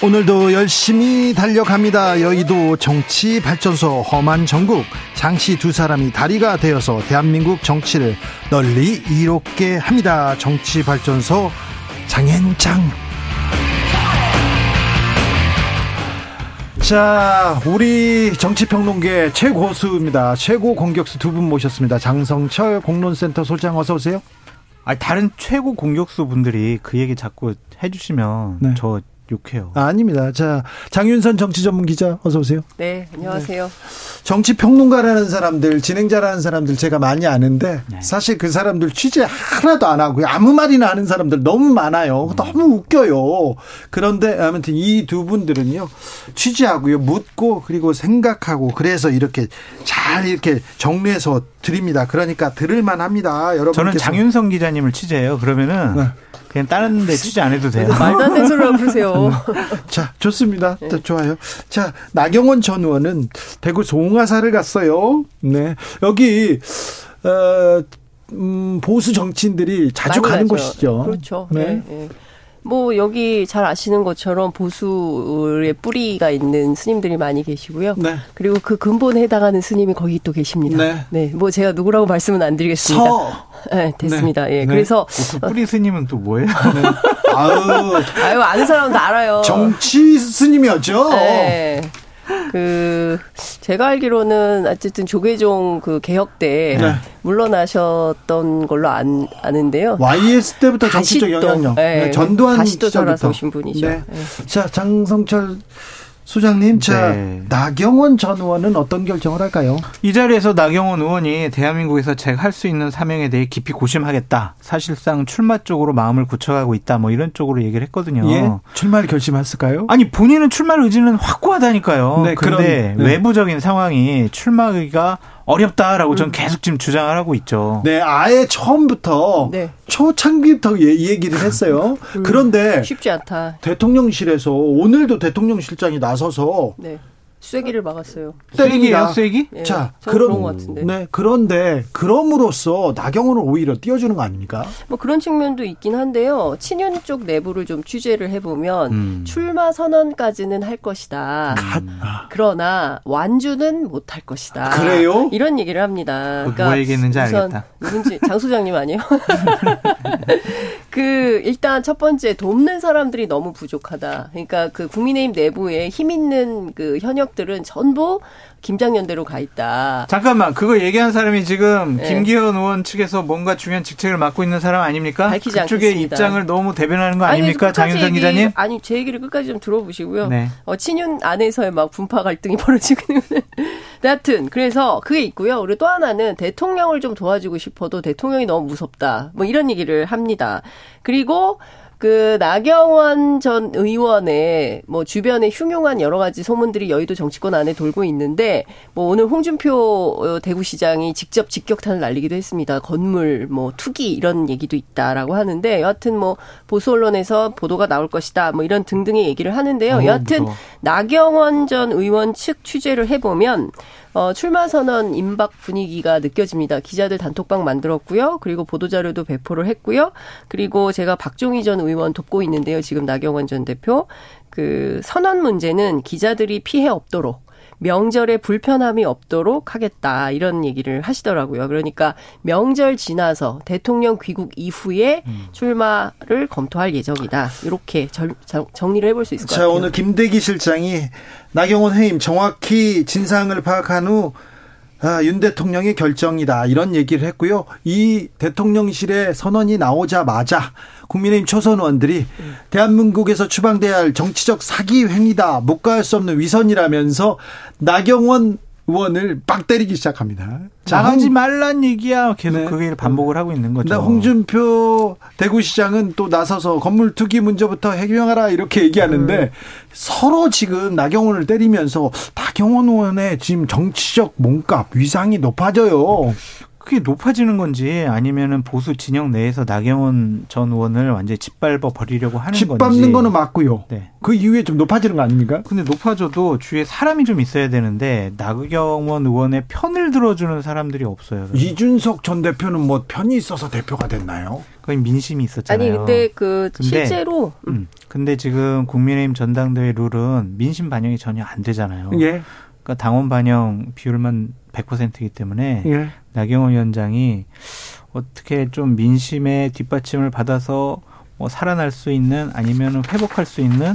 오늘도 열심히 달려갑니다. 여의도 정치 발전소 험한 전국 장씨 두 사람이 다리가 되어서 대한민국 정치를 널리 이롭게 합니다. 정치 발전소 장현장. 자, 우리 정치평론계 최고수입니다. 최고 공격수 두 분 모셨습니다. 장성철 공론센터 소장 어서 오세요. 아, 다른 최고 공격수 분들이 그 얘기 자꾸 해주시면 네. 저 욕해요. 아, 닙니다 자, 장윤선 정치 전문 기자 어서 오세요. 네, 안녕하세요. 네. 정치 평론가라는 사람들, 진행자라는 사람들 제가 많이 아는데 네. 사실 그 사람들 취재 하나도 안 하고요. 아무 말이나 하는 사람들 너무 많아요. 음. 너무 웃겨요. 그런데 아무튼 이 두 분들은요. 취재하고요. 묻고 그리고 생각하고 그래서 이렇게 잘 이렇게 정리해서 드립니다. 그러니까 들을 만 합니다. 여러분. 저는 장윤성 기자님을 취재해요. 그러면은 네. 그냥 다른 데안 해도 돼요. 말도 안 되는 소리라고 그러세요. 자, 좋습니다. 네. 좋아요. 자, 나경원 전 의원은 대구 송화사를 갔어요. 네. 여기, 어, 음, 보수 정치인들이 자주 가는 가죠. 곳이죠. 그렇죠. 네. 네. 네. 뭐 여기 잘 아시는 것처럼 보수의 뿌리가 있는 스님들이 많이 계시고요. 네. 그리고 그 근본에 해당하는 스님이 거기 또 계십니다. 네. 네. 뭐 제가 누구라고 말씀은 안 드리겠습니다. 서. 네, 됐습니다. 네. 예. 그래서 그 뿌리 스님은 또 뭐예요? 네. 아유. 아유, 아는 사람도 알아요. 정치 스님이었죠. 네. 그 제가 알기로는 어쨌든 조계종 그 개혁 때 네. 물러나셨던 걸로 안, 아는데요. YS 때부터 정치적 영향력. 네. 네. 전두환 다시 또 돌아서신 분이죠. 네. 네. 자 장성철 소장님, 자 네. 나경원 전 의원은 어떤 결정을 할까요? 이 자리에서 나경원 의원이 대한민국에서 제가 할 수 있는 사명에 대해 깊이 고심하겠다. 사실상 출마 쪽으로 마음을 굳혀가고 있다. 뭐 이런 쪽으로 얘기를 했거든요. 예? 출마를 결심했을까요? 아니 본인은 출마 의지는 확고하다니까요. 네, 그런데 네. 외부적인 상황이 출마가 어렵다라고 전 음. 계속 지금 주장을 하고 있죠. 네, 아예 처음부터 네. 초창기부터 얘기를 했어요. 음, 그런데 쉽지 않다. 대통령실에서 오늘도 대통령실장이 나서서 네. 쐐기를 막았어요. 때리기야 쐐기? 예, 자, 그런 것 같은데. 네, 그런데 그럼으로써 나경원을 오히려 띄워주는 거 아닙니까? 뭐 그런 측면도 있긴 한데요. 친윤 쪽 내부를 좀 취재를 해보면 음. 출마 선언까지는 할 것이다. 음. 그러나 완주는 못 할 것이다. 그래요? 이런 얘기를 합니다. 그러니까 누가 얘기했는지 알겠다. 누군지 장 소장님 아니에요? 그 일단 첫 번째 돕는 사람들이 너무 부족하다. 그러니까 그 국민의힘 내부에 힘 있는 그 현역 들은 전부 김장연대로 가 있다. 잠깐만 그거 얘기한 사람이 지금 네. 김기현 의원 측에서 뭔가 중요한 직책을 맡고 있는 사람 아닙니까? 밝히지 그쪽의 않겠습니다. 입장을 너무 대변하는 거 아닙니까, 장윤선 기자님? 아니 제 얘기를 끝까지 좀 들어보시고요. 네. 어, 친윤 안에서의 막 분파 갈등이 벌어지고 있는. 하여튼 그래서 그게 있고요. 그리고 또 하나는 대통령을 좀 도와주고 싶어도 대통령이 너무 무섭다. 뭐 이런 얘기를 합니다. 그리고 그 나경원 전 의원의 뭐 주변에 흉흉한 여러 가지 소문들이 여의도 정치권 안에 돌고 있는데 뭐 오늘 홍준표 어, 대구시장이 직접 직격탄을 날리기도 했습니다. 건물 뭐 투기 이런 얘기도 있다라고 하는데 여하튼 뭐 보수 언론에서 보도가 나올 것이다 뭐 이런 등등의 얘기를 하는데요. 어, 여하튼 무서워. 나경원 전 의원 측 취재를 해보면 어, 출마 선언 임박 분위기가 느껴집니다. 기자들 단톡방 만들었고요. 그리고 보도자료도 배포를 했고요. 그리고 제가 박종희 전 의원 돕고 있는데요. 지금 나경원 전 대표. 그 선언 문제는 기자들이 피해 없도록 명절에 불편함이 없도록 하겠다 이런 얘기를 하시더라고요. 그러니까 명절 지나서 대통령 귀국 이후에 음. 출마를 검토할 예정이다. 이렇게 절, 정리를 해볼 수 있을 것 자, 같아요. 자 오늘 김대기 실장이 나경원 해임 정확히 진상을 파악한 후 아, 윤 대통령의 결정이다 이런 얘기를 했고요. 이 대통령실의 선언이 나오자마자 국민의힘 초선 의원들이 대한민국에서 추방돼야 할 정치적 사기 행위다 묵과할 수 없는 위선이라면서 나경원 의원을 막 때리기 시작합니다. 나가지 말란 얘기야. 계속 네. 그 얘기를 반복을 하고 있는 거죠. 홍준표 대구시장은 또 나서서 건물 투기 문제부터 해결하라 이렇게 얘기하는데 음. 서로 지금 나경원을 때리면서 나경원 의원의 지금 정치적 몸값 위상이 높아져요. 그게 높아지는 건지 아니면은 보수 진영 내에서 나경원 전 의원을 완전히 짓밟아 버리려고 하는 짓밟는 건지. 짓밟는 거는 맞고요. 네. 그 이후에 좀 높아지는 거 아닙니까? 근데 높아져도 주위에 사람이 좀 있어야 되는데 나경원 의원의 편을 들어주는 사람들이 없어요. 이준석 전 대표는 뭐 편이 있어서 대표가 됐나요? 거의 민심이 있었잖아요. 아니 근데 그 근데, 실제로 음, 근데 지금 국민의힘 전당대회 룰은 민심 반영이 전혀 안 되잖아요. 예. 그러니까 당원 반영 비율만 100%이기 때문에 예. 나경원 위원장이 어떻게 좀 민심의 뒷받침을 받아서 뭐 살아날 수 있는 아니면 회복할 수 있는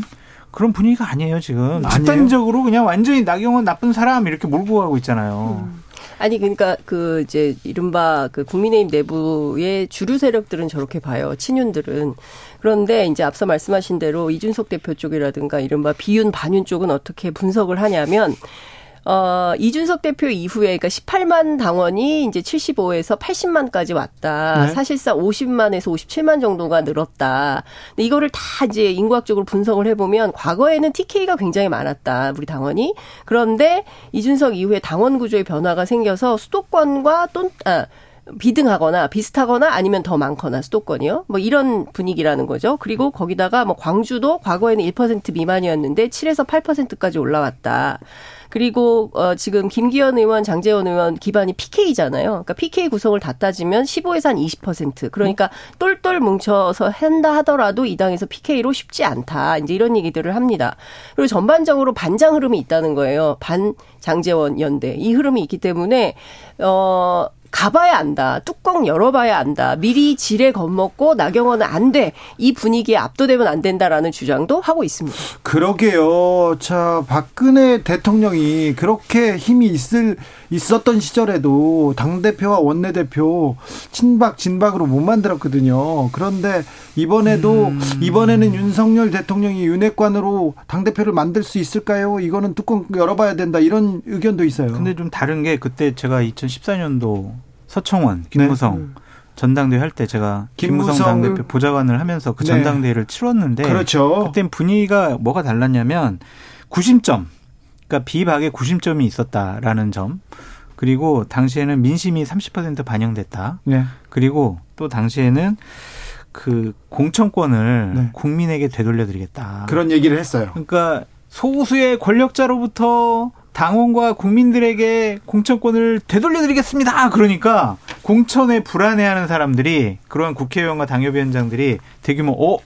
그런 분위기가 아니에요 지금 아니에요? 집단적으로 그냥 완전히 나경원 나쁜 사람 이렇게 몰고 가고 있잖아요. 음. 아니 그러니까 그 이제 이른바 그 국민의힘 내부의 주류 세력들은 저렇게 봐요. 친윤들은 그런데 이제 앞서 말씀하신 대로 이준석 대표 쪽이라든가 이른바 비윤 반윤 쪽은 어떻게 분석을 하냐면 어, 이준석 대표 이후에 그러니까 18만 당원이 이제 75에서 80만까지 왔다. 네. 사실상 50만에서 57만 정도가 늘었다. 근데 이거를 다 이제 인구학적으로 분석을 해보면 과거에는 TK가 굉장히 많았다. 우리 당원이. 그런데 이준석 이후에 당원 구조의 변화가 생겨서 수도권과 또, 아, 비등하거나 비슷하거나 아니면 더 많거나 수도권이요. 뭐 이런 분위기라는 거죠. 그리고 거기다가 뭐 광주도 과거에는 1% 미만이었는데 7에서 8%까지 올라왔다. 그리고 어 지금 김기현 의원, 장재원 의원 기반이 PK잖아요. 그러니까 PK 구성을 다 따지면 15에서 한 20%. 그러니까 똘똘 뭉쳐서 한다 하더라도 이 당에서 PK로 쉽지 않다. 이제 이런 얘기들을 합니다. 그리고 전반적으로 반장 흐름이 있다는 거예요. 반 장재원 연대. 이 흐름이 있기 때문에 어 가봐야 안다. 뚜껑 열어봐야 안다. 미리 지레 겁먹고 나경원은 안 돼. 이 분위기에 압도되면 안 된다라는 주장도 하고 있습니다. 그러게요. 자, 박근혜 대통령이 그렇게 힘이 있을 있었던 시절에도 당 대표와 원내 대표 친박 진박으로 못 만들었거든요. 그런데 이번에도 음. 이번에는 윤석열 대통령이 윤핵관으로 당 대표를 만들 수 있을까요? 이거는 뚜껑 열어봐야 된다 이런 의견도 있어요. 근데 좀 다른 게 그때 제가 2014년도 서청원, 김무성 네. 전당대회 할 때 제가 김무성, 김무성 당대표 보좌관을 하면서 그 네. 전당대회를 치렀는데 그렇죠. 그땐 분위기가 뭐가 달랐냐면 구심점 그러니까 비박의 구심점이 있었다라는 점 그리고 당시에는 민심이 30% 반영됐다. 네. 그리고 또 당시에는 그 공천권을 네. 국민에게 되돌려 드리겠다. 그런 얘기를 했어요. 그러니까 소수의 권력자로부터 당원과 국민들에게 공천권을 되돌려드리겠습니다. 그러니까 공천에 불안해하는 사람들이 그런 국회의원과 당협위원장들이 대규모 어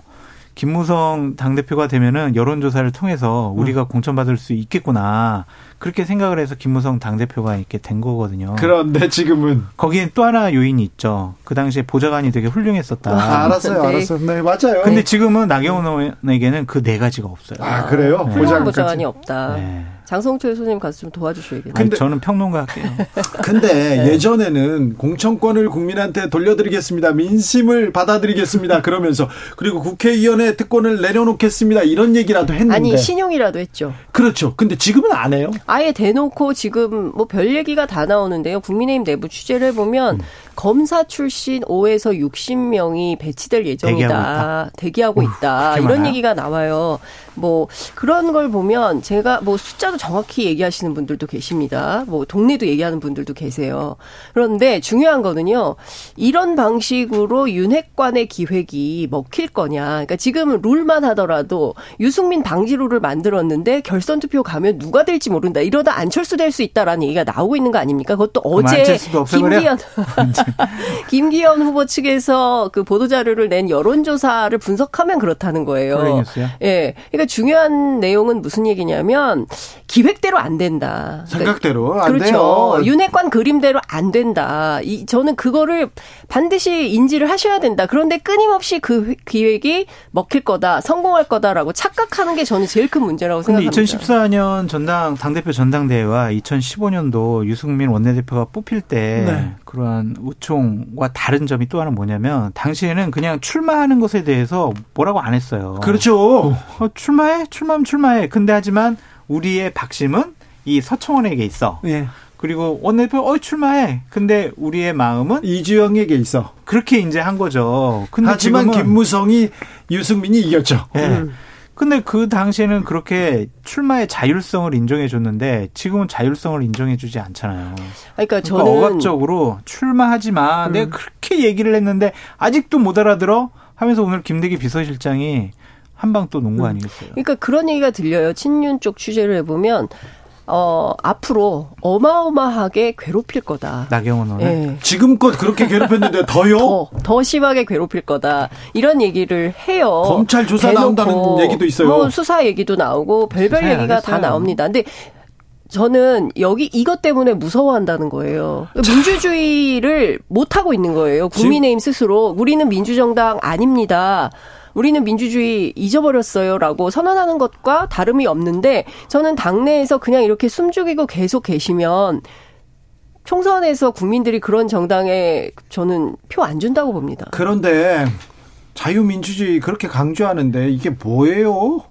김무성 당대표가 되면은 여론조사를 통해서 우리가 음. 공천받을 수 있겠구나. 그렇게 생각을 해서 김무성 당대표가 이렇게 된 거거든요. 그런데 지금은. 거기엔 또 하나 요인이 있죠. 그 당시에 보좌관이 되게 훌륭했었다. 아, 알았어요, 네. 알았어요. 네, 맞아요. 근데 지금은 나경원 의원에게는 그 네 가지가 없어요. 아, 그래요? 네. 훌륭한 보좌관이 없다. 네. 장성철 선생님 가서 좀 도와주셔야겠네요. 근데 저는 평론가 할게요. 근데 네. 예전에는 공천권을 국민한테 돌려드리겠습니다. 민심을 받아들이겠습니다. 그러면서 그리고 국회의원의 특권을 내려놓겠습니다. 이런 얘기라도 했는데 아니 신용이라도 했죠. 그렇죠. 근데 지금은 안 해요. 아예 대놓고 지금 뭐 별 얘기가 다 나오는데요. 국민의힘 내부 취재를 해보면 음. 검사 출신 5에서 60명이 배치될 예정이다. 대기하고 있다. 대기하고 있다. 이런 많아요? 얘기가 나와요. 뭐 그런 걸 보면 제가 뭐 숫자도 정확히 얘기하시는 분들도 계십니다. 뭐 동네도 얘기하는 분들도 계세요. 그런데 중요한 거는요. 이런 방식으로 윤핵관의 기획이 먹힐 거냐. 그러니까 지금 룰만 하더라도 유승민 방지 룰을 만들었는데 결선 투표 가면 누가 될지 모른다. 이러다 안철수 될 수 있다라는 얘기가 나오고 있는 거 아닙니까? 그것도 어제 김기현 김기현 후보 측에서 그 보도 자료를 낸 여론조사를 분석하면 그렇다는 거예요. 예. 그러니까 중요한 내용은 무슨 얘기냐면 기획대로 안 된다. 그러니까 생각대로 안 그렇죠. 돼요. 윤핵관 그림대로 안 된다. 이 저는 그거를 반드시 인지를 하셔야 된다. 그런데 끊임없이 그 기획이 먹힐 거다, 성공할 거다라고 착각하는 게 저는 제일 큰 문제라고 생각합니다. 2014년 전당 당대표 전당대회와 2015년도 유승민 원내대표가 뽑힐 때 네. 그러한 우총과 다른 점이 또 하나 뭐냐면 당시에는 그냥 출마하는 것에 대해서 뭐라고 안 했어요. 그렇죠. 어, 출마해, 출마하면 출마해. 근데 하지만 우리의 박심은 이 서청원에게 있어. 예. 그리고 원내대표 어 출마해. 근데 우리의 마음은 이주영에게 있어. 그렇게 이제 한 거죠. 근데 하지만 김무성이 유승민이 이겼죠. 예. 음. 근데 그 당시에는 그렇게 출마의 자율성을 인정해 줬는데 지금은 자율성을 인정해 주지 않잖아요. 그러니까 저는 그러니까 억압적으로 출마하지 마. 음. 내가 그렇게 얘기를 했는데 아직도 못 알아들어 하면서 오늘 김대기 비서실장이 한방또 놓은 거 음. 아니겠어요? 그러니까 그런 얘기가 들려요. 친윤 쪽 취재를 해보면 어, 앞으로 어마어마하게 괴롭힐 거다. 나경원 의원. 네. 지금껏 그렇게 괴롭혔는데 더요? 더, 더 심하게 괴롭힐 거다. 이런 얘기를 해요. 검찰 조사 나온다는 얘기도 있어요. 뭐 수사 얘기도 나오고 별별 얘기가 다 나옵니다. 근데 저는 여기 이것 때문에 무서워한다는 거예요. 민주주의를 못 하고 있는 거예요. 국민의힘 스스로 우리는 민주정당 아닙니다. 우리는 민주주의 잊어버렸어요라고 선언하는 것과 다름이 없는데 저는 당내에서 그냥 이렇게 숨죽이고 계속 계시면 총선에서 국민들이 그런 정당에 저는 표 안 준다고 봅니다. 그런데 자유민주주의 그렇게 강조하는데 이게 뭐예요?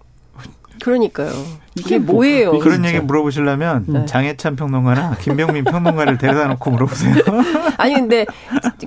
그러니까 이게 뭐예요? 그런 진짜. 얘기 물어보시려면 네. 장혜찬 평론가나 김병민 평론가를 데려다 놓고 물어보세요. 아니 근데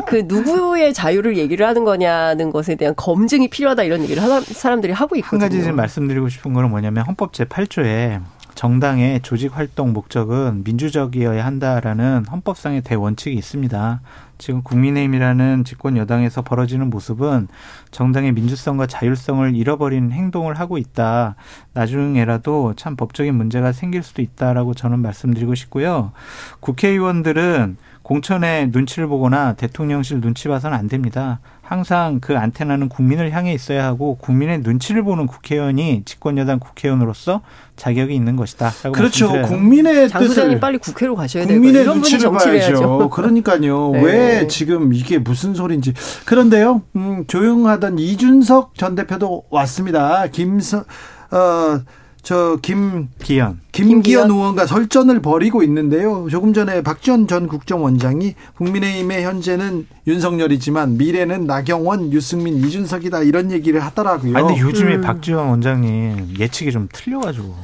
그 누구의 자유를 얘기를 하는 거냐는 것에 대한 검증이 필요하다 이런 얘기를 사람들이 하고 있거든요. 한 가지 좀 말씀드리고 싶은 거는 뭐냐면 헌법 제 8조에 정당의 조직 활동 목적은 민주적이어야 한다라는 헌법상의 대원칙이 있습니다. 지금 국민의힘이라는 집권 여당에서 벌어지는 모습은 정당의 민주성과 자율성을 잃어버리는 행동을 하고 있다. 나중에라도 참 법적인 문제가 생길 수도 있다라고 저는 말씀드리고 싶고요. 국회의원들은 공천의 눈치를 보거나 대통령실 눈치 봐서는 안 됩니다. 항상 그 안테나는 국민을 향해 있어야 하고 국민의 눈치를 보는 국회의원이 집권여당 국회의원으로서 자격이 있는 것이다. 그렇죠. 말씀드려요. 국민의 장 소장님 빨리 국회로 가셔야 돼요. 국민의 눈치를 봐야죠. 그러니까요. 네. 왜 지금 이게 무슨 소리인지. 그런데요. 음, 조용하던 이준석 전 대표도 왔습니다. 김서 어, 저 김기현 김기현 의원과 설전을 벌이고 있는데요. 조금 전에 박지원 전 국정원장이 국민의힘의 현재는 윤석열이지만 미래는 나경원, 유승민, 이준석이다 이런 얘기를 하더라고요. 아니, 근데 요즘에 음. 박지원 원장님 예측이 좀 틀려가지고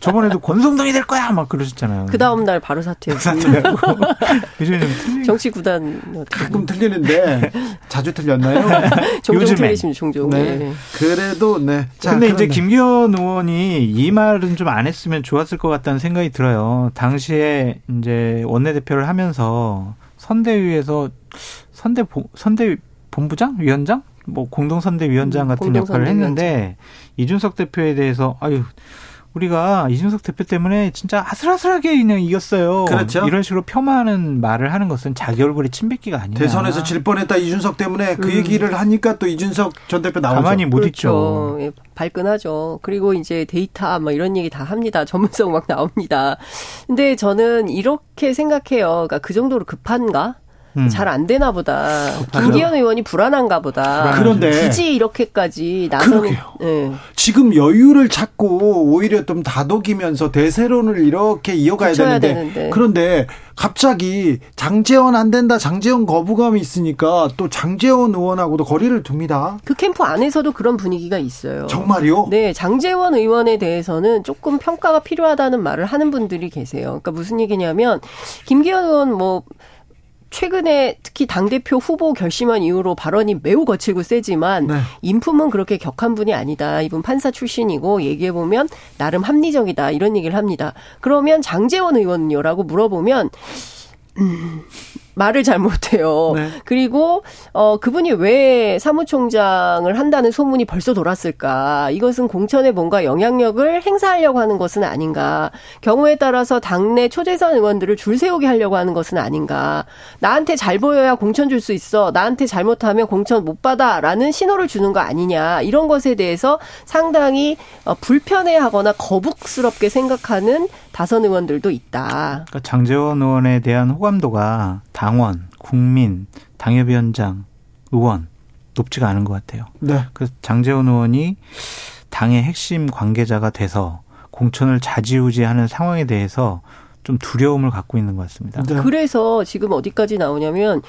저번에도 권성동이 될 거야 막 그러셨잖아요. 그 다음 날 바로 요즘에 좀 틀리. 정치 구단 가끔 틀리는데 자주 틀렸나요? 종종 요즘에. 틀리시면 종종. 네. 네. 그래도 네. 자, 근데 그런데. 이제 김기현 의원이 이 말은 좀 안 했으면 좋았 을 것 같다는 생각이 들어요. 당시에 이제 원내대표를 하면서 선대위에서 선대 선대 본부장 위원장 뭐 공동선대위원장 음, 같은 공동선대 역할을 했는데. 이준석 대표에 대해서 아유 우리가 이준석 대표 때문에 진짜 아슬아슬하게 그냥 이겼어요. 그렇죠. 이런 식으로 폄하하는 말을 하는 것은 자기 얼굴에 침뱉기가 아니냐. 대선에서 질 뻔했다 이준석 때문에 그 음. 얘기를 하니까 또 이준석 전 대표 나오죠. 가만히 못 그렇죠. 있죠. 예, 발끈하죠. 그리고 이제 데이터 뭐 이런 얘기 다 합니다. 전문성 막 나옵니다. 근데 저는 이렇게 생각해요. 그러니까 그 정도로 급한가? 음. 잘안 되나 보다. 김기현 의원이 불안한가 보다. 그런데 굳이 이렇게까지 나서는 네. 지금 여유를 찾고 오히려 좀 다독이면서 대세론을 이렇게 이어가야 되는데, 되는데, 그런데 갑자기 장재원 안 된다, 장재원 거부감이 있으니까 또 장재원 의원하고도 거리를 둡니다. 그 캠프 안에서도 그런 분위기가 있어요. 정말요? 네, 장재원 의원에 대해서는 조금 평가가 필요하다는 말을 하는 분들이 계세요. 그러니까 무슨 얘기냐면 김기현 의원 뭐 최근에 특히 당대표 후보 결심한 이후로 발언이 매우 거칠고 세지만 네. 인품은 그렇게 격한 분이 아니다. 이분 판사 출신이고 얘기해보면 나름 합리적이다. 이런 얘기를 합니다. 그러면 장재원 의원은요라고 물어보면 음, 말을 잘 못해요. 네. 그리고 어 그분이 왜 사무총장을 한다는 소문이 벌써 돌았을까? 이것은 공천에 뭔가 영향력을 행사하려고 하는 것은 아닌가? 경우에 따라서 당내 초재선 의원들을 줄 세우게 하려고 하는 것은 아닌가? 나한테 잘 보여야 공천 줄 수 있어. 나한테 잘못하면 공천 못 받아라는 신호를 주는 거 아니냐? 이런 것에 대해서 상당히 어, 불편해하거나 거북스럽게 생각하는 다선 의원들도 있다. 그러니까 장재원 의원에 대한 호감도가 당원, 국민, 당협위원장, 의원 높지가 않은 것 같아요. 네. 그래서 장재원 의원이 당의 핵심 관계자가 돼서 공천을 자지우지하는 상황에 대해서 좀 두려움을 갖고 있는 것 같습니다. 네. 그래서 지금 어디까지 나오냐면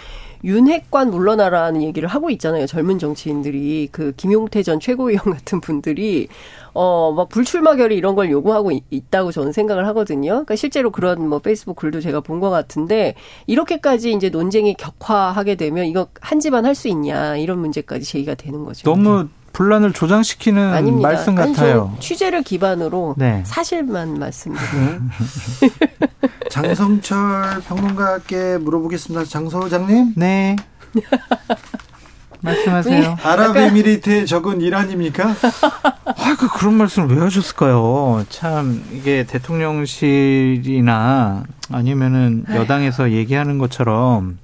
윤핵관 물러나라는 얘기를 하고 있잖아요. 젊은 정치인들이 그 김용태 전 최고위원 같은 분들이 어 막 불출마 결의 이런 걸 요구하고 있, 다고 저는 생각을 하거든요. 그러니까 실제로 그런 뭐 페이스북 글도 제가 본 것 같은데 이렇게까지 이제 논쟁이 격화하게 되면 이거 한 집안 할 수 있냐 이런 문제까지 제기가 되는 거죠. 너무 분란을 조장시키는 아닙니다. 말씀 같아요. 아니, 취재를 기반으로 네. 사실만 말씀드려요. 장성철 평론가께 물어보겠습니다. 장 소장님. 네. 말씀하세요. 아랍에미리트의 적은 이란입니까? 아, 그 그런 말씀을 왜 하셨을까요? 참 이게 대통령실이나 아니면은 여당에서 얘기하는 것처럼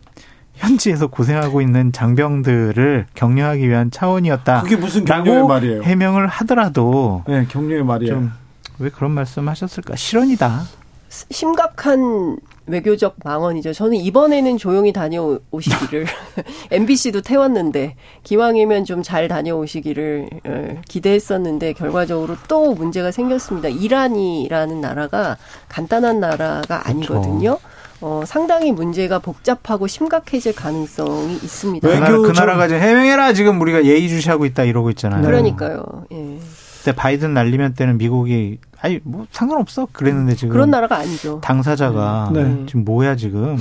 현지에서 고생하고 있는 장병들을 격려하기 위한 차원이었다. 그게 무슨 격려의 말이에요? 해명을 하더라도 네, 격려의 말이에요. 왜 그런 말씀하셨을까? 실언이다. 심각한 외교적 망언이죠. 저는 이번에는 조용히 다녀오시기를 MBC도 태웠는데 기왕이면 좀 잘 다녀오시기를 어, 기대했었는데 결과적으로 또 문제가 생겼습니다. 이란이라는 나라가 간단한 나라가. 아니거든요. 그렇죠. 어, 상당히 문제가 복잡하고 심각해질 가능성이 있습니다. 외교 그 나라가 지금 해명해라 지금 우리가 예의주시하고 있다 이러고 있잖아요. 그러니까요. 예. 그때 바이든 날리면 때는 미국이 아니 뭐 상관없어 그랬는데 지금 그런 나라가 아니죠. 당사자가 네. 지금 뭐야 지금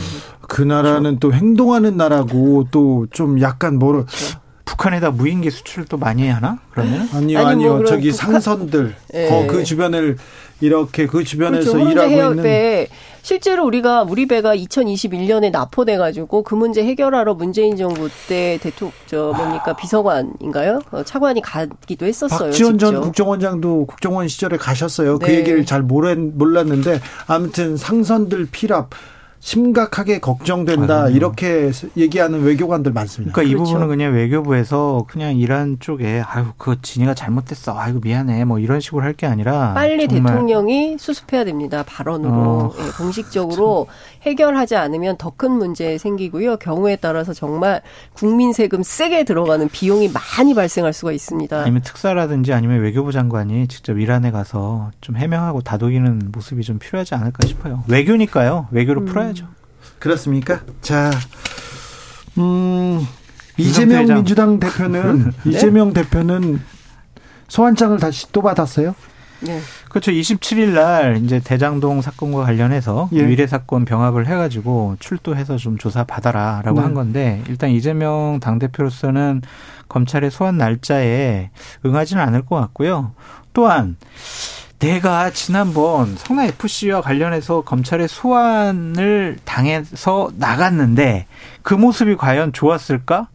그 나라는 또 행동하는 나라고 또 좀 약간 뭐를 그렇죠. 북한에다 무인기 수출을 또 많이 하나? 그러면? 아니요, 아니, 뭐 아니요. 저기 북한... 상선들, 네. 그 주변을 이렇게 그 주변에서 그렇죠. 일하고 있는. 실제로 우리가 우리 배가 2021년에 납포돼 가지고 그 문제 해결하러 문재인 정부 때 대통령 저 뭡니까 비서관인가요? 어, 차관이 가기도 했었어요. 박지원 전 국정원장도 국정원 시절에 가셨어요. 그 네. 그 얘기를 잘 몰랐는데 아무튼 상선들 필압. 심각하게 걱정된다 맞아요. 이렇게 얘기하는 외교관들 많습니다. 그러니까 그렇죠. 이 부분은 그냥 외교부에서 그냥 이란 쪽에 아유 그 진이가 잘못됐어 아이고 미안해 뭐 이런 식으로 할 게 아니라 빨리 대통령이 수습해야 됩니다 발언으로 어. 네, 공식적으로 해결하지 않으면 더 큰 문제 생기고요 경우에 따라서 정말 국민 세금 세게 들어가는 비용이 많이 발생할 수가 있습니다. 아니면 특사라든지 아니면 외교부 장관이 직접 이란에 가서 좀 해명하고 다독이는 모습이 좀 필요하지 않을까 싶어요. 외교니까요 외교로 음. 풀어야. 해 야죠. 그렇습니까? 자, 음, 이재명 대장. 민주당 대표는 네? 이재명 대표는 소환장을 다시 또 받았어요? 네. 그렇죠. 27일 날 이제 대장동 사건과 관련해서 예. 위례 사건 병합을 해가지고 출두해서 좀 조사 받아라라고 네. 한 건데 일단 이재명 당 대표로서는 검찰의 소환 날짜에 응하지는 않을 것 같고요. 또한 내가 지난번 성남 FC와 관련해서 검찰의 소환을 당해서 나갔는데 그 모습이 과연 좋았을까?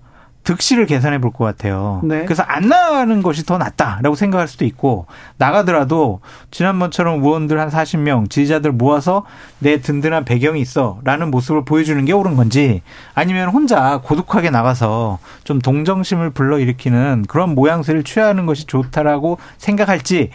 득실을 계산해 볼 것 같아요. 네. 그래서 안 나가는 것이 더 낫다라고 생각할 수도 있고 나가더라도 지난번처럼 의원들 한 40명 지지자들 모아서 내 든든한 배경이 있어라는 모습을 보여주는 게 옳은 건지 아니면 혼자 고독하게 나가서 좀 동정심을 불러일으키는 그런 모양새를 취하는 것이 좋다라고 생각할지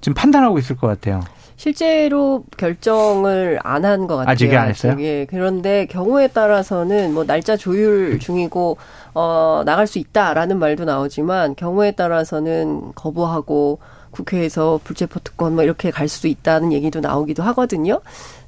지금 판단하고 있을 것 같아요. 실제로 결정을 안 한 것 같아요. 아직 안 했어요? 예. 그런데 경우에 따라서는 뭐 날짜 조율 중이고 어 나갈 수 있다라는 말도 나오지만 경우에 따라서는 거부하고 국회에서 불체포 특권 뭐 이렇게 갈 수도 있다는 얘기도 나오기도 하거든요.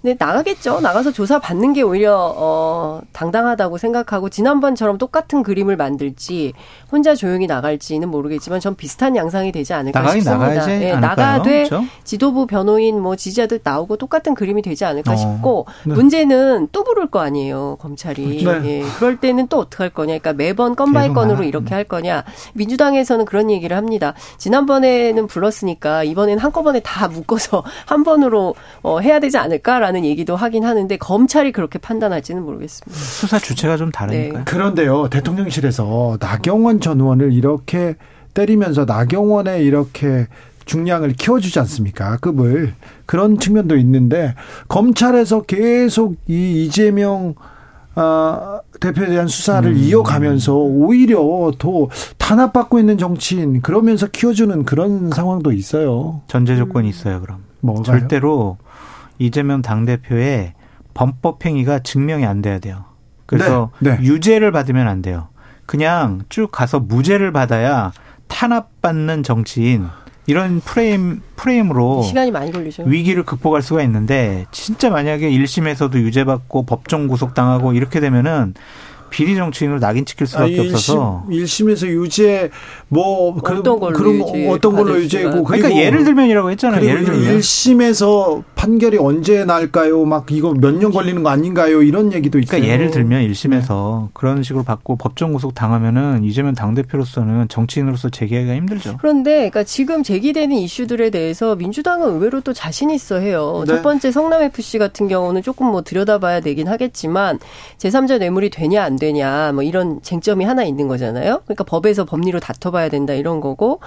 네, 나가겠죠. 나가서 조사 받는 게 오히려 어 당당하다고 생각하고 지난번처럼 똑같은 그림을 만들지 혼자 조용히 나갈지는 모르겠지만 전 비슷한 양상이 되지 않을까 싶습니다. 예, 나가되 그렇죠? 지도부 변호인 뭐 지지자들 나오고 똑같은 그림이 되지 않을까 어. 싶고 네. 문제는 또 부를 거 아니에요 검찰이. 그렇죠. 네. 예, 그럴 때는 또 어떻게 할 거냐. 그러니까 매번 건 by 건으로 이렇게 할 거냐. 민주당에서는 그런 얘기를 합니다. 지난번에는 불렀으니까 이번에는 한꺼번에 다 묶어서 한 번으로 어, 해야 되지 않을까라는. 라는 얘기도 하긴 하는데 검찰이 그렇게 판단할지는 모르겠습니다. 수사 주체가 좀 다르니까. 네. 그런데요, 대통령실에서 나경원 전 의원을 이렇게 때리면서 나경원의 이렇게 중량을 키워주지 않습니까? 급을. 그런 측면도 있는데, 검찰에서 계속 이 이재명 어, 대표에 대한 수사를 음. 이어가면서 오히려 더 탄압받고 있는 정치인 그러면서 키워주는 그런 상황도 있어요. 전제 조건이 있어요. 그럼 뭐가요? 절대로 이재명 당대표의 범법 행위가 증명이 안 돼야 돼요. 그래서 네, 네. 유죄를 받으면 안 돼요. 그냥 쭉 가서 무죄를 받아야 탄압받는 정치인 이런 프레임 프레임으로 시간이 많이 걸리죠. 위기를 극복할 수가 있는데 진짜 만약에 1심에서도 유죄받고 법정 구속당하고 이렇게 되면은 비리 정치인으로 낙인 찍힐 수밖에 아, 없어서 1심, 에서 유죄 뭐 어떤 걸로 그런 유죄 어떤 걸로 유죄고 그러니까 예를 들면이라고 했잖아요. 예를 들면 1심에서 판결이 언제 날까요? 막 이거 몇 년 걸리는 거 아닌가요? 이런 얘기도 있어요. 그러니까 예를 들면 1심에서 네. 그런 식으로 받고 법정 구속 당하면은 이재명 당 대표로서는 정치인으로서 재기하기가 힘들죠. 그런데 그러니까 지금 제기되는 이슈들에 대해서 민주당은 의외로 또 자신 있어 해요. 네. 첫 번째 성남 FC 같은 경우는 조금 뭐 들여다봐야 되긴 하겠지만 제3자 뇌물이 되냐 안 되냐 뭐 이런 쟁점이 하나 있는 거잖아요. 그러니까 법에서 법리로 다퉈봐야 된다 이런 거고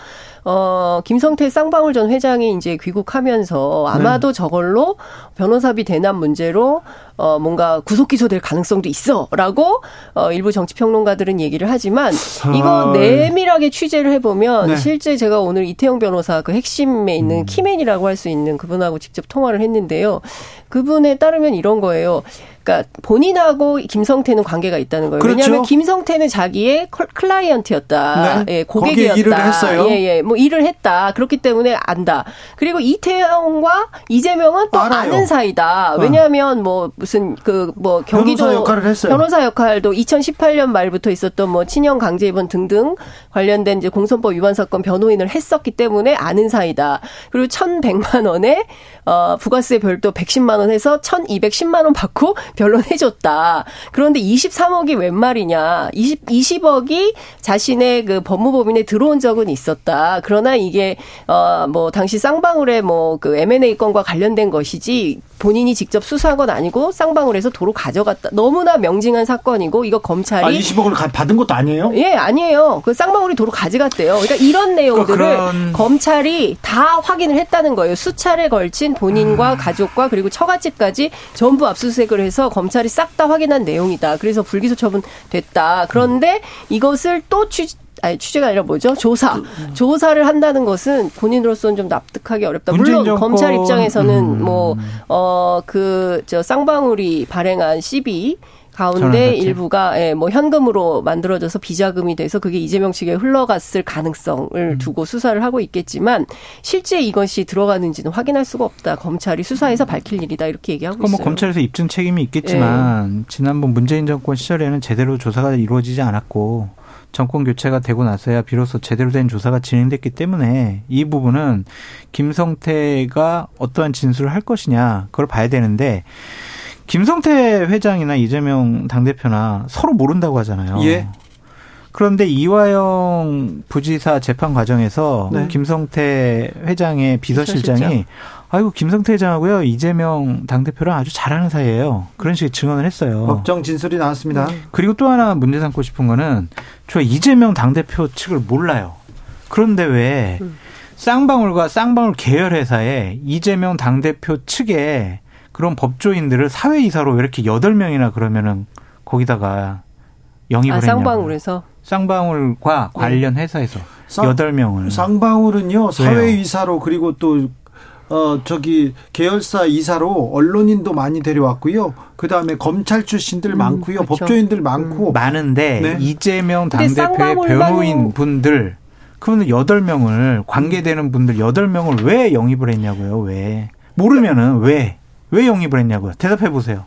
어 김성태 쌍방울 전 회장이 이제 귀국하면서 아마도 네. 저걸로 변호사비 대납 문제로 어 뭔가 구속 기소될 가능성도 있어라고 어 일부 정치 평론가들은 얘기를 하지만 이거 내밀하게 취재를 해 보면 네. 실제 제가 오늘 이태영 변호사 그 핵심에 있는 음. 키맨이라고 할 수 있는 그분하고 직접 통화를 했는데요. 그분에 따르면 이런 거예요. 그러니까 본인하고 김성태는 관계가 있다는 거예요. 그렇죠. 왜냐하면 김성태는 자기의 클라이언트였다. 네. 예, 고객이었다. 일을 했어요. 예, 예. 뭐 일을 했다. 그렇기 때문에 안다. 그리고 이태영과 이재명은 또 알아요. 아는 사이다. 어. 왜냐하면 뭐 무슨 그 뭐 경기도 변호사 역할을 했어요. 변호사 역할도 2018년 말부터 있었던 뭐 친형 강제 입원 등등 관련된 이제 공선법 위반 사건 변호인을 했었기 때문에 아는 사이다. 그리고 1,100만 원에 어 부가세 별도 110만 원 해서 1,210만 원 받고 변론해줬다. 그런데 23억이 웬 말이냐. 20, 20억이 자신의 그 법무법인에 들어온 적은 있었다. 그러나 이게, 어, 뭐, 당시 쌍방울의 뭐, 그 M&A 건과 관련된 것이지, 본인이 직접 수사한 건 아니고 쌍방울에서 도로 가져갔다. 너무나 명징한 사건이고 이거 검찰이 아, 20억을 받은 것도 아니에요? 예, 아니에요. 그 쌍방울이 도로 가져갔대요. 그러니까 이런 내용들을 그런... 검찰이 다 확인을 했다는 거예요. 수차례 걸친 본인과 음... 가족과 그리고 처갓집까지 전부 압수수색을 해서 검찰이 싹 다 확인한 내용이다. 그래서 불기소 처분 됐다. 그런데 이것을 또 취, 아니 취재가 아니라 뭐죠? 조사. 그, 음. 조사를 한다는 것은 본인으로서는 좀 납득하기 어렵다. 물론 정권. 검찰 입장에서는 음. 뭐어 그 저 쌍방울이 발행한 시비 가운데 일부가 예, 뭐 현금으로 만들어져서 비자금이 돼서 그게 이재명 측에 흘러갔을 가능성을 음. 두고 수사를 하고 있겠지만 실제 이것이 들어가는지는 확인할 수가 없다. 검찰이 수사해서 밝힐 일이다 이렇게 얘기하고 뭐 있어요. 뭐 검찰에서 입증 책임이 있겠지만 예. 지난번 문재인 정권 시절에는 제대로 조사가 이루어지지 않았고 정권 교체가 되고 나서야 비로소 제대로 된 조사가 진행됐기 때문에 이 부분은 김성태가 어떠한 진술을 할 것이냐 그걸 봐야 되는데 김성태 회장이나 이재명 당대표나 서로 모른다고 하잖아요. 예. 그런데 이화영 부지사 재판 과정에서 네. 김성태 회장의 비서실장이 비서실장. 아이고 김성태 회장하고요 이재명 당대표랑 아주 잘하는 사이예요. 그런 식의 증언을 했어요. 법정 진술이 나왔습니다. 그리고 또 하나 문제 삼고 싶은 거는 저 이재명 당대표 측을 몰라요. 그런데 왜 음. 쌍방울과 쌍방울 계열 회사에 이재명 당대표 측에 그런 법조인들을 사회이사로 이렇게 여덟 명이나 그러면은 거기다가 영입을 아, 했냐고. 쌍방울에서 쌍방울과 네. 관련 회사에서 여덟 명을 쌍방울은요 사회 이사로 그리고 또 어, 저기, 계열사 이사로 언론인도 많이 데려왔고요. 그 다음에 검찰 출신들 음, 많고요. 그렇죠. 법조인들 많고. 음. 많은데, 네. 이재명 당대표의 변호인 분들, 그분은 여덟 명을, 관계되는 분들 여덟 명을 왜 영입을 했냐고요, 왜. 모르면은 왜. 왜 영입을 했냐고요? 대답해 보세요.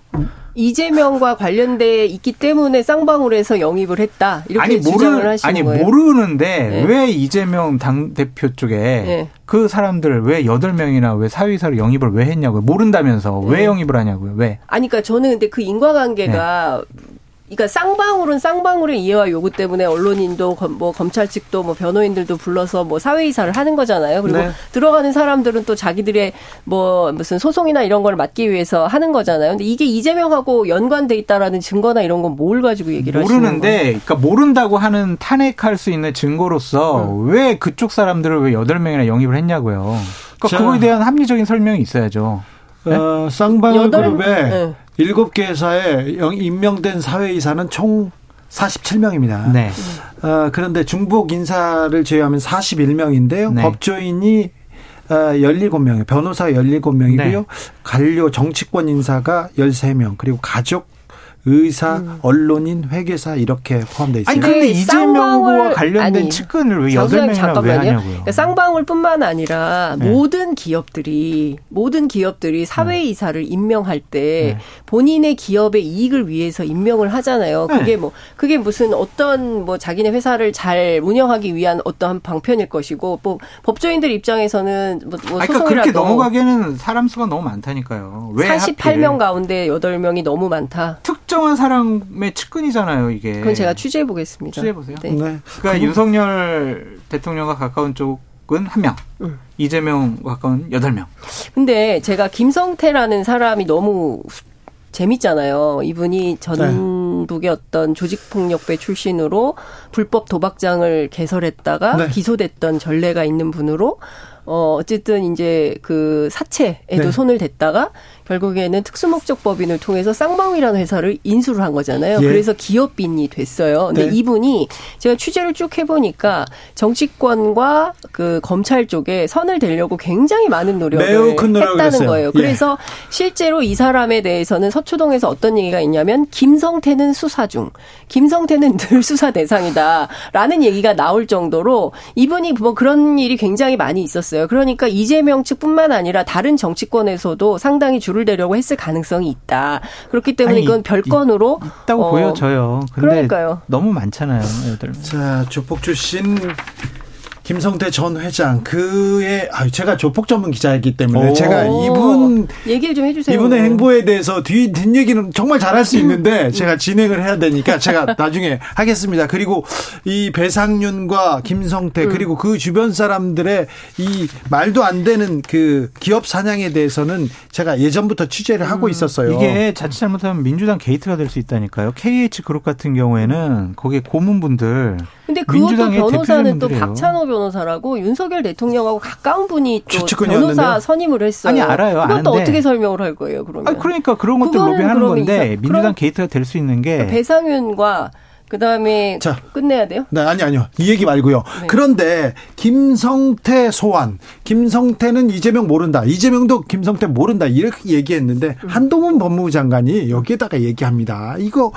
이재명과 관련돼 있기 때문에 쌍방울에서 영입을 했다. 이렇게 아니, 주장을 모르, 하시는 아니, 거예요. 모르는데 네. 왜 이재명 당 대표 쪽에 네. 그 사람들 왜 여덟 명이나 왜 사위사로 영입을 왜 했냐고요? 모른다면서 네. 왜 영입을 하냐고요? 왜? 아니 그러니까 저는 근데 그 인과관계가 네. 그러니까 쌍방울은 쌍방울의 이해와 요구 때문에 언론인도 뭐 검찰 측도 뭐 변호인들도 불러서 뭐 사회 이사를 하는 거잖아요. 그리고 네. 들어가는 사람들은 또 자기들의 뭐 무슨 소송이나 이런 걸 막기 위해서 하는 거잖아요. 근데 이게 이재명하고 연관돼 있다라는 증거나 이런 건 뭘 가지고 얘기를 하시는 거예요? 모르는데 그러니까 모른다고 하는 탄핵할 수 있는 증거로서 음. 왜 그쪽 사람들을 왜 여덟 명이나 영입을 했냐고요. 그러니까 그거에 대한 합리적인 설명이 있어야죠. 네? 어, 쌍방울 그룹에 네. 일곱 개 회사에 임명된 사회이사는 총 47명입니다. 네. 어, 그런데 중복 인사를 제외하면 41명인데요. 네. 법조인이 어, 17명이에요. 변호사 17명이고요. 네. 관료 정치권 인사가 13명, 그리고 가족 의사, 음. 언론인, 회계사 이렇게 포함되어 있어요. 아니 근데 이재명 후보와 관련된 아니, 측근을 왜 여덟 명이나 왜 하냐고요? 그러니까 쌍방울뿐만 아니라 네. 모든 기업들이 모든 기업들이 사회 이사를 네. 임명할 때 네. 본인의 기업의 이익을 위해서 임명을 하잖아요. 네. 그게 뭐 그게 무슨 어떤 뭐 자기네 회사를 잘 운영하기 위한 어떠한 방편일 것이고 뭐 법조인들 입장에서는 뭐, 뭐 소송이라도 그러니까 그렇게 넘어가기에는 사람 수가 너무 많다니까요. 왜 48명 하필. 가운데 8명이 너무 많다. 특정 한 사람의 측근이잖아요, 이게. 그건 제가 취재해 보겠습니다. 취재해 보세요. 네. 네. 그러니까 윤석열 대통령과 가까운 쪽은 한 명, 음. 이재명과 가까운 여덟 명. 근데 제가 김성태라는 사람이 너무 재밌잖아요. 이분이 전북의 어떤 조직폭력배 출신으로 불법 도박장을 개설했다가 네. 기소됐던 전례가 있는 분으로 어 어쨌든 이제 그 사채에도 네. 손을 댔다가 결국에는 특수목적법인을 통해서 쌍방이라는 회사를 인수를 한 거잖아요. 예. 그래서 기업인이 됐어요. 근데 네. 이분이 제가 취재를 쭉 해보니까 정치권과 그 검찰 쪽에 선을 대려고 굉장히 많은 노력을 했다는 했어요. 거예요. 예. 그래서 실제로 이 사람에 대해서는 서초동에서 어떤 얘기가 있냐면 김성태는 수사 중, 김성태는 늘 수사 대상이다라는 얘기가 나올 정도로 이분이 뭐 그런 일이 굉장히 많이 있었어요. 그러니까 이재명 측뿐만 아니라 다른 정치권에서도 상당히 줄을 대려고 했을 가능성이 있다. 그렇기 때문에 아니, 이건 별건으로 있 다고 어, 보여져요. 근데 그러니까요. 너무 많잖아요. 애들. 자, 조폭 출신 김성태 전 회장 그의 아 제가 조폭 전문 기자이기 때문에 제가 이분 얘기를 좀 해주세요. 이분의 행보에 대해서 뒤 뒷얘기는 정말 잘할 수 있는데 제가 진행을 해야 되니까 제가 나중에 하겠습니다. 그리고 이 배상윤과 김성태 음. 그리고 그 주변 사람들의 이 말도 안 되는 그 기업 사냥에 대해서는 제가 예전부터 취재를 하고 음. 있었어요. 이게 자칫 잘못하면 민주당 게이트가 될 수 있다니까요. KH 그룹 같은 경우에는 거기에 고문분들 근데 그것도 변호사는 또 박찬호 변호사라고 윤석열 대통령하고 가까운 분이 또 변호사 선임을 했어요. 아니 알아요. 그것도 아는데. 어떻게 설명을 할 거예요, 그러면? 아니, 그러니까 그런 것들 로비하는 건데 민주당 게이트가 될 수 있는 게 배상윤과 그 다음에 자, 끝내야 돼요? 네, 아니 아니요. 이 얘기 말고요. 네. 그런데 김성태 소환, 김성태는 이재명 모른다. 이재명도 김성태 모른다. 이렇게 얘기했는데 음. 한동훈 법무부 장관이 여기에다가 얘기합니다. 이거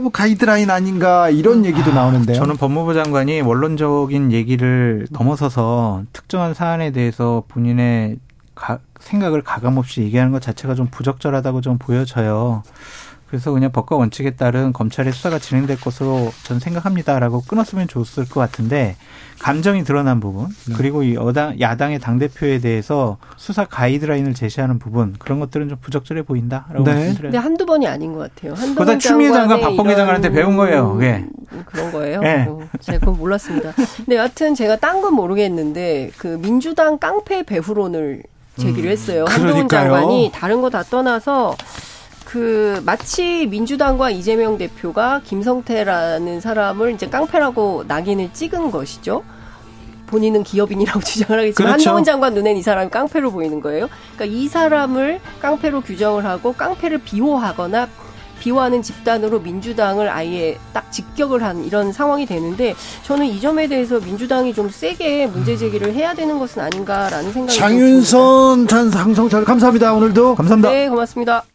뭐 가이드라인 아닌가 이런 얘기도 나오는데요. 저는 법무부 장관이 원론적인 얘기를 넘어서서 특정한 사안에 대해서 본인의 가, 생각을 가감없이 얘기하는 것 자체가 좀 부적절하다고 좀 보여져요. 그래서 그냥 법과 원칙에 따른 검찰의 수사가 진행될 것으로 저는 생각합니다라고 끊었으면 좋았을 것 같은데 감정이 드러난 부분 네. 그리고 이 여당 야당의 당 대표에 대해서 수사 가이드라인을 제시하는 부분 그런 것들은 좀 부적절해 보인다라고 네. 말씀드려요. 근데 한두 번이 아닌 것 같아요. 그보다 추미애 장관, 박범계 장관한테 배운 거예요. 네. 그런 거예요. 네. 어, 제가 그건 몰랐습니다. 근데 여하튼 제가 딴 건 모르겠는데 그 민주당 깡패 배후론을 제기를 음. 했어요. 음, 한동훈 장관이 다른 거 다 떠나서 그 마치 민주당과 이재명 대표가 김성태라는 사람을 이제 깡패라고 낙인을 찍은 것이죠. 본인은 기업인이라고 주장을 하겠지만 그렇죠. 한동훈 장관 눈엔 이 사람이 깡패로 보이는 거예요. 그러니까 이 사람을 깡패로 규정을 하고 깡패를 비호하거나 비호하는 집단으로 민주당을 아예 딱 직격을 한 이런 상황이 되는데 저는 이 점에 대해서 민주당이 좀 세게 문제 제기를 해야 되는 것은 아닌가라는 생각이 장윤선 전 상성잘 감사합니다 오늘도 감사합니다. 네 고맙습니다.